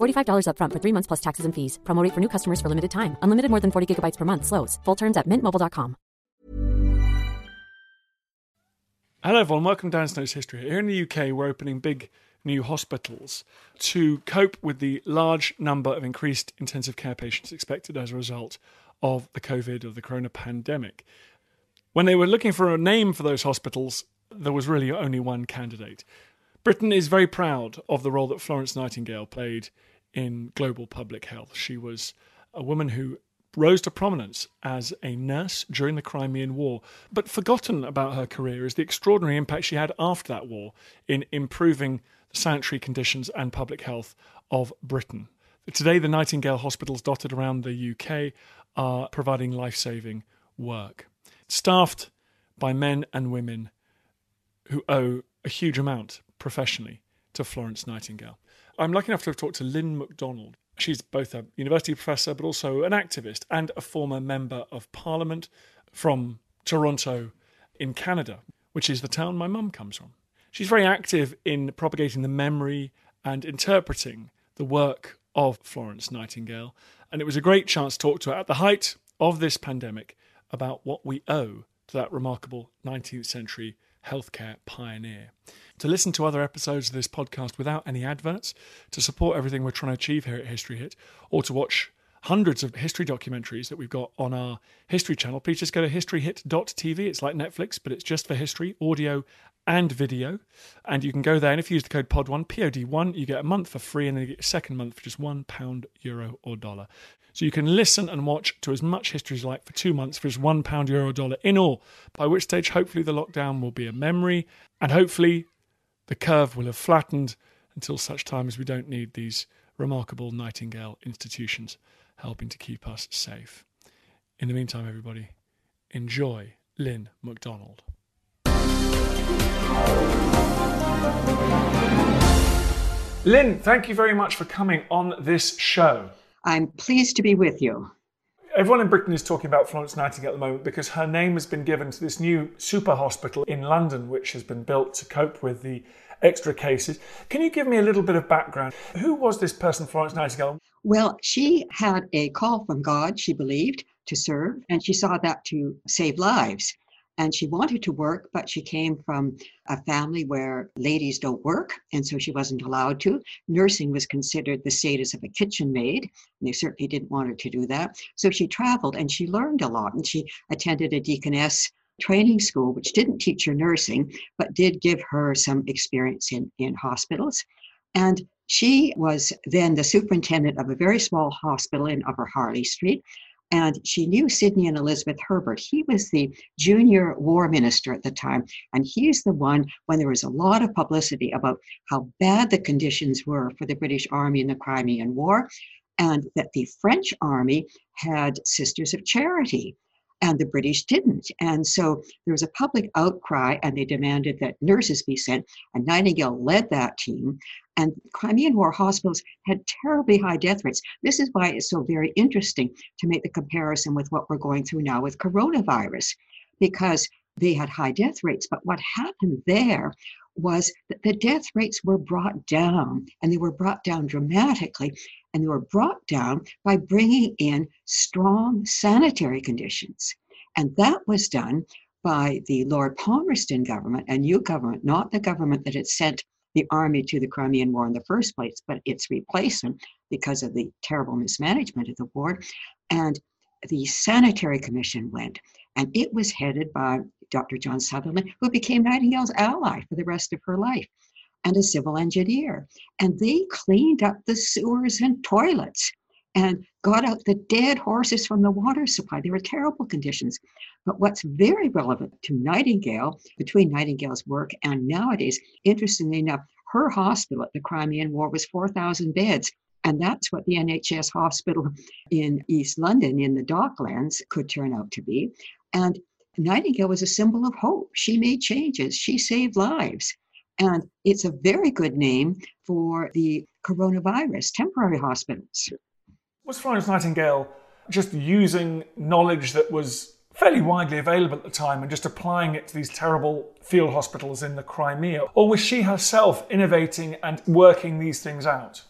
$45 upfront for three months plus taxes and fees. Promote for new customers for limited time. Unlimited more than 40 gigabytes per month. Slows. Full terms at mintmobile.com. Hello, everyone. Welcome to Dan Snow's History. Here in the UK, we're opening big new hospitals to cope with the large number of increased intensive care patients expected as a result of the COVID, or the corona pandemic. When they were looking for a name for those hospitals, there was really only one candidate. Britain is very proud of the role that Florence Nightingale played in global public health. She was a woman who rose to prominence as a nurse during the Crimean War. But forgotten about her career is the extraordinary impact she had after that war in improving the sanitary conditions and public health of Britain. Today, the Nightingale hospitals dotted around the UK are providing life saving work, staffed by men and women who owe a huge amount professionally to Florence Nightingale. I'm lucky enough to have talked to Lynn McDonald. She's both a university professor but also an activist and a former member of parliament from Toronto in Canada, which is the town my mum comes from. She's very active in propagating the memory and interpreting the work of Florence Nightingale. And it was a great chance to talk to her at the height of this pandemic about what we owe to that remarkable 19th century healthcare pioneer. To listen to other episodes of this podcast without any adverts, to support everything we're trying to achieve here at History Hit, or to watch hundreds of history documentaries that we've got on our history channel, please just go to historyhit.tv. It's like Netflix, but it's just for history, audio, and video. And you can go there, and if you use the code POD1, POD1, you get a month for free, and then you get second month for just one pound, euro, or dollar. So you can listen and watch to as much history as you like for two months for just one pound, euro, or dollar in all. By which stage, hopefully, the lockdown will be a memory, and hopefully, the curve will have flattened until such time as we don't need these remarkable Nightingale institutions helping to keep us safe. In the meantime, everybody, enjoy Lynn McDonald. Lynn, thank you very much for coming on this show. I'm pleased to be with you. Everyone in Britain is talking about Florence Nightingale at the moment because her name has been given to this new super hospital in London, which has been built to cope with the extra cases. Can you give me a little bit of background? Who was this person, Florence Nightingale? Well, she had a call from God, she believed, to serve, and she saw that to save lives. And she wanted to work, but she came from a family where ladies don't work, and so she wasn't allowed to. Nursing was considered the status of a kitchen maid, and they certainly didn't want her to do that. So she traveled and she learned a lot, and she attended a deaconess training school, which didn't teach her nursing, but did give her some experience in, in hospitals. And she was then the superintendent of a very small hospital in Upper Harley Street. And she knew Sidney and Elizabeth Herbert. He was the junior war minister at the time. And he's the one when there was a lot of publicity about how bad the conditions were for the British Army in the Crimean War, and that the French army had Sisters of Charity and the British didn't. And so there was a public outcry, and they demanded that nurses be sent. And Nightingale led that team. And Crimean War hospitals had terribly high death rates. This is why it's so very interesting to make the comparison with what we're going through now with coronavirus, because they had high death rates. But what happened there was that the death rates were brought down, and they were brought down dramatically and they were brought down by bringing in strong sanitary conditions. And that was done by the Lord Palmerston government, a new government, not the government that had sent the army to the Crimean War in the first place, but its replacement because of the terrible mismanagement of the war. And the Sanitary Commission went, and it was headed by Dr. John Sutherland, who became Nightingale's ally for the rest of her life, and a civil engineer. And they cleaned up the sewers and toilets and got out the dead horses from the water supply. They were terrible conditions. But what's very relevant to Nightingale, between Nightingale's work and nowadays, interestingly enough, her hospital at the Crimean War was 4,000 beds. And that's what the NHS hospital in East London in the Docklands could turn out to be. And Nightingale was a symbol of hope. She made changes, she saved lives. And it's a very good name for the coronavirus temporary hospitals. Was Florence Nightingale just using knowledge that was fairly widely available at the time and just applying it to these terrible field hospitals in the Crimea? Or was she herself innovating and working these things out?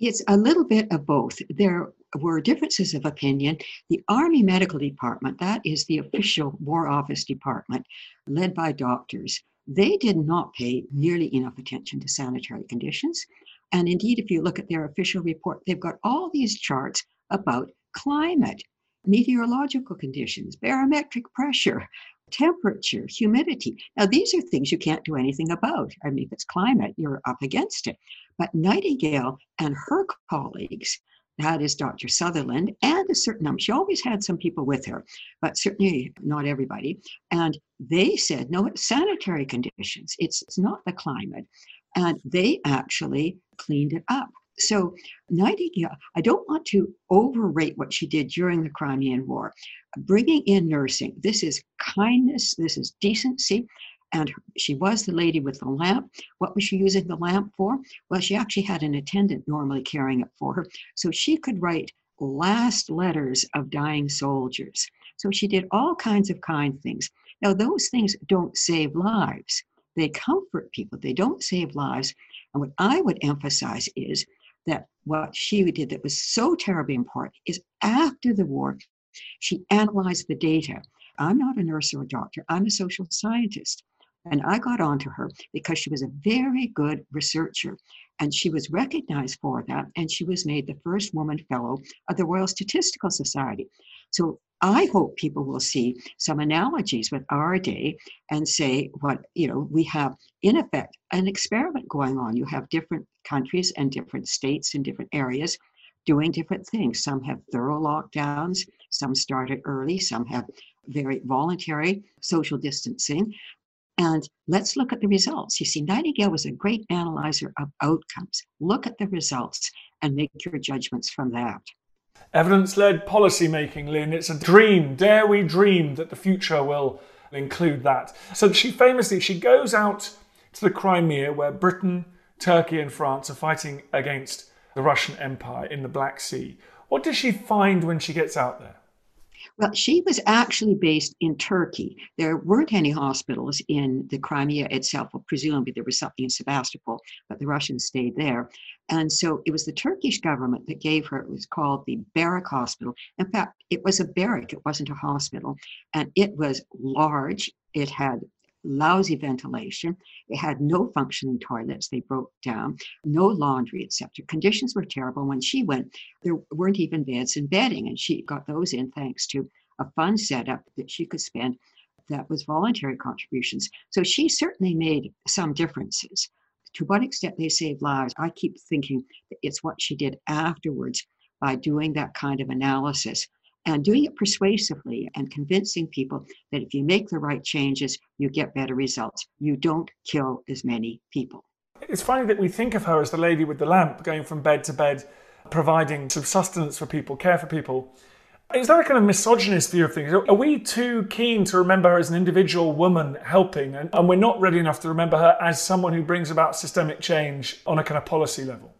It's a little bit of both. There were differences of opinion. The Army Medical Department, that is the official War Office department led by doctors, they did not pay nearly enough attention to sanitary conditions. And indeed, if you look at their official report, they've got all these charts about climate, meteorological conditions, barometric pressure, temperature, humidity. Now, these are things you can't do anything about. I mean, if it's climate, you're up against it. But Nightingale and her colleagues, that is Dr. Sutherland, and a certain number, she always had some people with her, but certainly not everybody. And they said, no, it's sanitary conditions, it's, it's not the climate and they actually cleaned it up. So Nightingale, I don't want to overrate what she did during the Crimean War. Bringing in nursing, this is kindness, this is decency. And she was the lady with the lamp. What was she using the lamp for? Well, she actually had an attendant normally carrying it for her. So she could write last letters of dying soldiers. So she did all kinds of kind things. Now, those things don't save lives they comfort people, they don't save lives. And what I would emphasize is that what she did that was so terribly important is after the war, she analyzed the data. I'm not a nurse or a doctor, I'm a social scientist. And I got onto her because she was a very good researcher. And she was recognized for that. And she was made the first woman fellow of the Royal Statistical Society. So I hope people will see some analogies with our day and say what, you know, we have in effect an experiment going on. You have different countries and different states in different areas doing different things. Some have thorough lockdowns, some started early, some have very voluntary social distancing. And let's look at the results. You see, Nightingale was a great analyzer of outcomes. Look at the results and make your judgments from that. Evidence led policy making, Lynn. It's a dream. Dare we dream that the future will include that? So she famously she goes out to the Crimea where Britain, Turkey, and France are fighting against the Russian Empire in the Black Sea. What does she find when she gets out there? Well, she was actually based in Turkey. There weren't any hospitals in the Crimea itself. Well, presumably there was something in Sebastopol, but the Russians stayed there. And so it was the Turkish government that gave her, it was called the Barrack Hospital. In fact, it was a barrack, it wasn't a hospital. And it was large, it had lousy ventilation. It had no functioning toilets, they broke down, no laundry, etc. Conditions were terrible. When she went, there weren't even beds and bedding, and she got those in thanks to a fund set up that she could spend that was voluntary contributions. So she certainly made some differences. To what extent they saved lives, I keep thinking it's what she did afterwards by doing that kind of analysis and doing it persuasively and convincing people that if you make the right changes, you get better results. You don't kill as many people. It's funny that we think of her as the lady with the lamp going from bed to bed, providing some sustenance for people, care for people. Is that a kind of misogynist view of things? Are we too keen to remember her as an individual woman helping, and, and we're not ready enough to remember her as someone who brings about systemic change on a kind of policy level?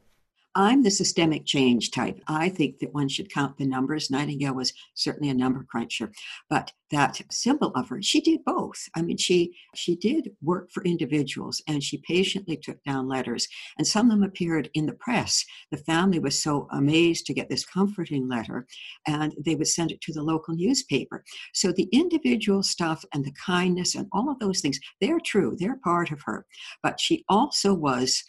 I'm the systemic change type. I think that one should count the numbers. Nightingale was certainly a number cruncher, but that symbol of her, she did both. I mean, she she did work for individuals and she patiently took down letters, and some of them appeared in the press. The family was so amazed to get this comforting letter, and they would send it to the local newspaper. So the individual stuff and the kindness and all of those things, they're true. They're part of her. But she also was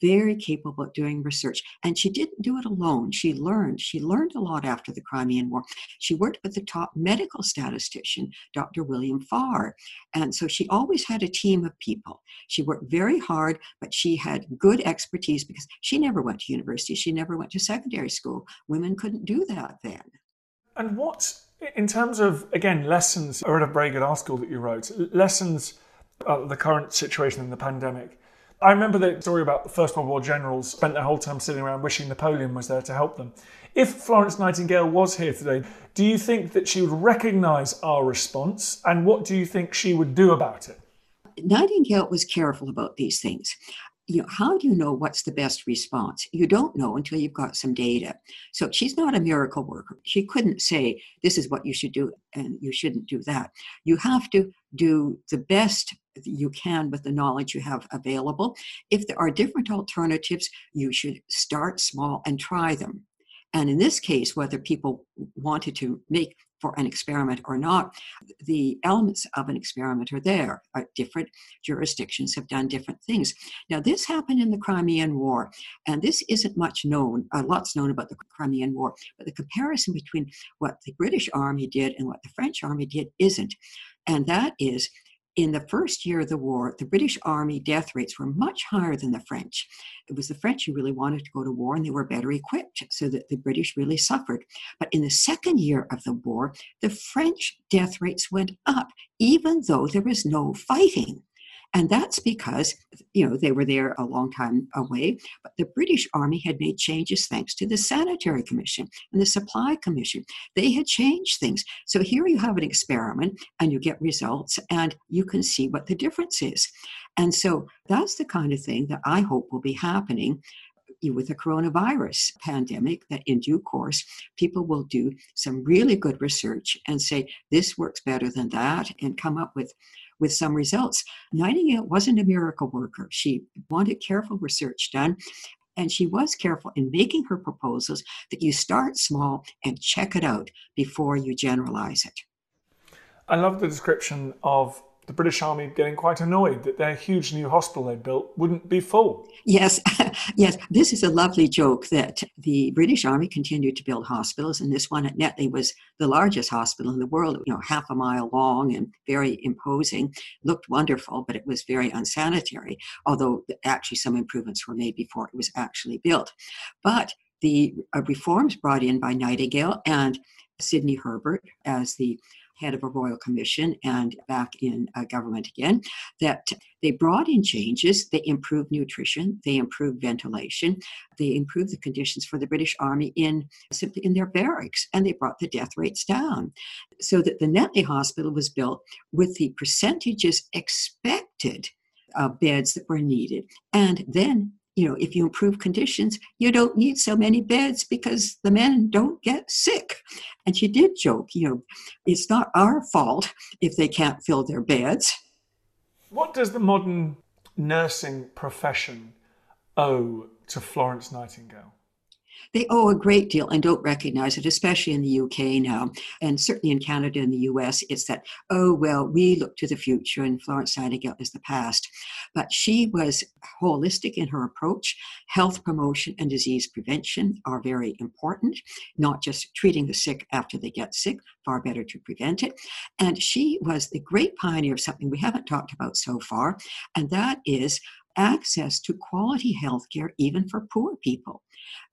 very capable at doing research. And she didn't do it alone. She learned. She learned a lot after the Crimean War. She worked with the top medical statistician, Dr. William Farr. And so she always had a team of people. She worked very hard, but she had good expertise because she never went to university. She never went to secondary school. Women couldn't do that then. And what, in terms of, again, lessons, I read a very good article that you wrote, lessons of the current situation in the pandemic. I remember the story about the First World War generals spent their whole time sitting around wishing Napoleon was there to help them. If Florence Nightingale was here today, do you think that she would recognise our response and what do you think she would do about it? Nightingale was careful about these things you know, how do you know what's the best response? You don't know until you've got some data. So she's not a miracle worker. She couldn't say, this is what you should do and you shouldn't do that. You have to do the best you can with the knowledge you have available. If there are different alternatives, you should start small and try them. And in this case, whether people wanted to make for an experiment or not, the elements of an experiment are there. Uh, different jurisdictions have done different things. Now, this happened in the Crimean War, and this isn't much known, uh, lots known about the Crimean War, but the comparison between what the British Army did and what the French Army did isn't. And that is in the first year of the war, the British Army death rates were much higher than the French. It was the French who really wanted to go to war and they were better equipped, so that the British really suffered. But in the second year of the war, the French death rates went up, even though there was no fighting. And that's because, you know, they were there a long time away, but the British Army had made changes thanks to the Sanitary Commission and the Supply Commission. They had changed things. So here you have an experiment and you get results and you can see what the difference is. And so that's the kind of thing that I hope will be happening with the coronavirus pandemic that in due course people will do some really good research and say this works better than that and come up with with some results. Nightingale wasn't a miracle worker. She wanted careful research done. And she was careful in making her proposals that you start small and check it out before you generalize it. I love the description of the British Army getting quite annoyed that their huge new hospital they'd built wouldn't be full. Yes, yes. This is a lovely joke that the British Army continued to build hospitals, and this one at Netley was the largest hospital in the world, you know, half a mile long and very imposing. Looked wonderful, but it was very unsanitary, although actually some improvements were made before it was actually built. But the uh, reforms brought in by Nightingale and Sidney Herbert as the head of a royal commission and back in uh, government again, that they brought in changes. They improved nutrition, they improved ventilation, they improved the conditions for the British Army in simply in their barracks, and they brought the death rates down. So that the Netley Hospital was built with the percentages expected uh, beds that were needed. And then you know, if you improve conditions, you don't need so many beds because the men don't get sick. And she did joke, you know, it's not our fault if they can't fill their beds. What does the modern nursing profession owe to Florence Nightingale? They owe a great deal and don't recognize it, especially in the UK now. And certainly in Canada and the US, it's that, oh, well, we look to the future and Florence Nightingale is the past. But she was holistic in her approach. Health promotion and disease prevention are very important, not just treating the sick after they get sick, far better to prevent it. And she was the great pioneer of something we haven't talked about so far, and that is access to quality health care even for poor people.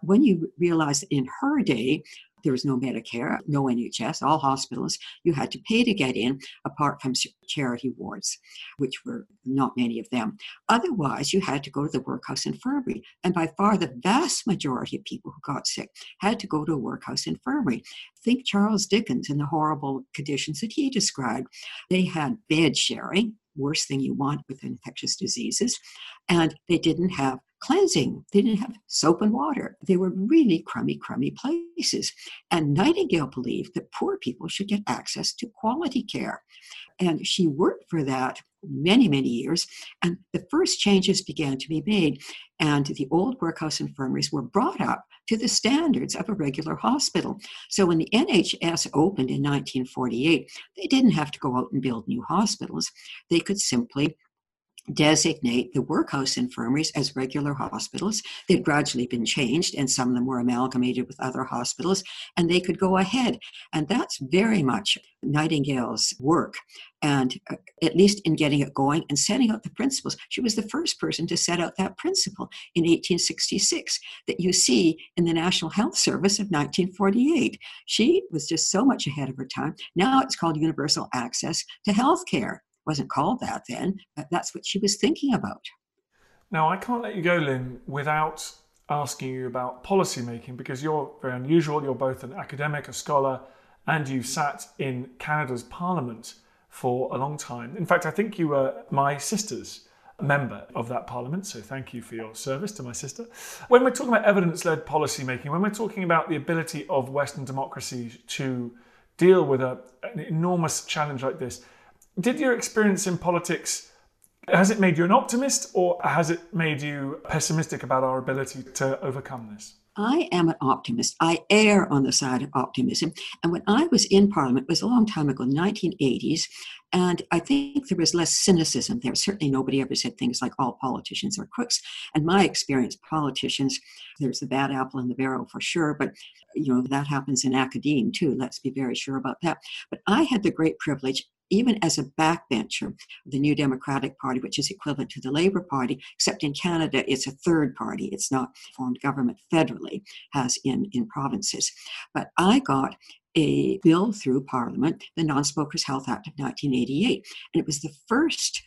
When you realize in her day, there was no Medicare, no NHS, all hospitals. You had to pay to get in, apart from charity wards, which were not many of them. Otherwise, you had to go to the workhouse infirmary. And by far, the vast majority of people who got sick had to go to a workhouse infirmary. Think Charles Dickens and the horrible conditions that he described. They had bed sharing, worst thing you want with infectious diseases. And they didn't have cleansing. They didn't have soap and water. They were really crummy, crummy places. And Nightingale believed that poor people should get access to quality care. And she worked for that many, many years. And the first changes began to be made. And the old workhouse infirmaries were brought up to the standards of a regular hospital. So when the NHS opened in 1948, they didn't have to go out and build new hospitals. They could simply designate the workhouse infirmaries as regular hospitals. They'd gradually been changed, and some of them were amalgamated with other hospitals, and they could go ahead. And that's very much Nightingale's work, and uh, at least in getting it going and setting out the principles. She was the first person to set out that principle in 1866 that you see in the National Health Service of 1948. She was just so much ahead of her time. Now it's called universal access to health care wasn't called that then, but that's what she was thinking about. Now, I can't let you go, Lynn, without asking you about policy making because you're very unusual. You're both an academic, a scholar, and you've sat in Canada's parliament for a long time. In fact, I think you were my sister's member of that parliament, so thank you for your service to my sister. When we're talking about evidence led policy making, when we're talking about the ability of Western democracies to deal with a, an enormous challenge like this, did your experience in politics has it made you an optimist or has it made you pessimistic about our ability to overcome this? I am an optimist. I err on the side of optimism. And when I was in Parliament, it was a long time ago, 1980s, and I think there was less cynicism there. Certainly nobody ever said things like all politicians are crooks. And my experience, politicians, there's the bad apple in the barrel for sure, but you know, that happens in academia too. Let's be very sure about that. But I had the great privilege even as a backbencher, of the New Democratic Party, which is equivalent to the Labour Party, except in Canada it's a third party. It's not formed government federally, as in, in provinces. But I got a bill through Parliament, the Non Smokers Health Act of 1988, and it was the first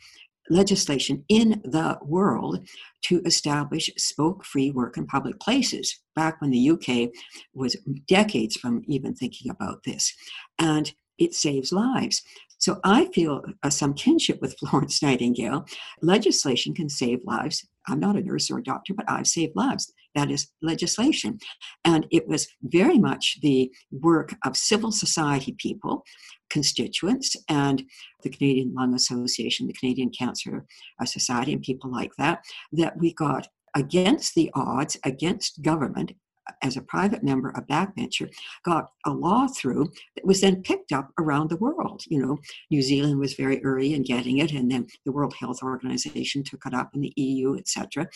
legislation in the world to establish smoke free work in public places back when the UK was decades from even thinking about this. And it saves lives. So I feel uh, some kinship with Florence Nightingale. Legislation can save lives. I'm not a nurse or a doctor, but I've saved lives. That is legislation. And it was very much the work of civil society people, constituents, and the Canadian Lung Association, the Canadian Cancer uh, Society, and people like that, that we got against the odds, against government, as a private member, a backbencher, got a law through that was then picked up around the world. You know, New Zealand was very early in getting it, and then the World Health Organization took it up in the EU, etc.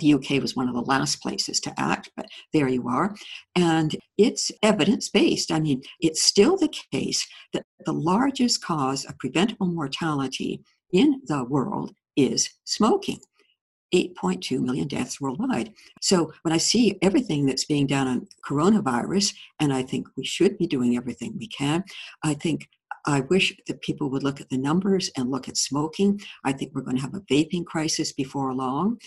The UK was one of the last places to act, but there you are. And it's evidence based. I mean, it's still the case that the largest cause of preventable mortality in the world is smoking. 8.2 million deaths worldwide. So when I see everything that's being done on coronavirus, and I think we should be doing everything we can, I think I wish that people would look at the numbers and look at smoking. I think we're going to have a vaping crisis before long.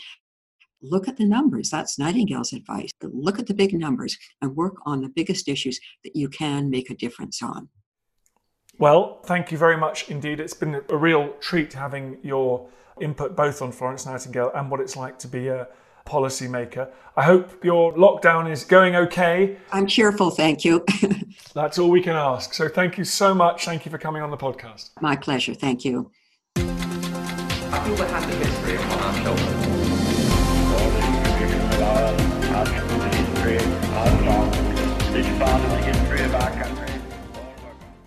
Look at the numbers. That's Nightingale's advice. Look at the big numbers and work on the biggest issues that you can make a difference on. Well, thank you very much indeed. It's been a real treat having your input both on Florence Nightingale and what it's like to be a policymaker. I hope your lockdown is going okay. I'm cheerful, thank you. That's all we can ask. So thank you so much. Thank you for coming on the podcast. My pleasure. Thank you. I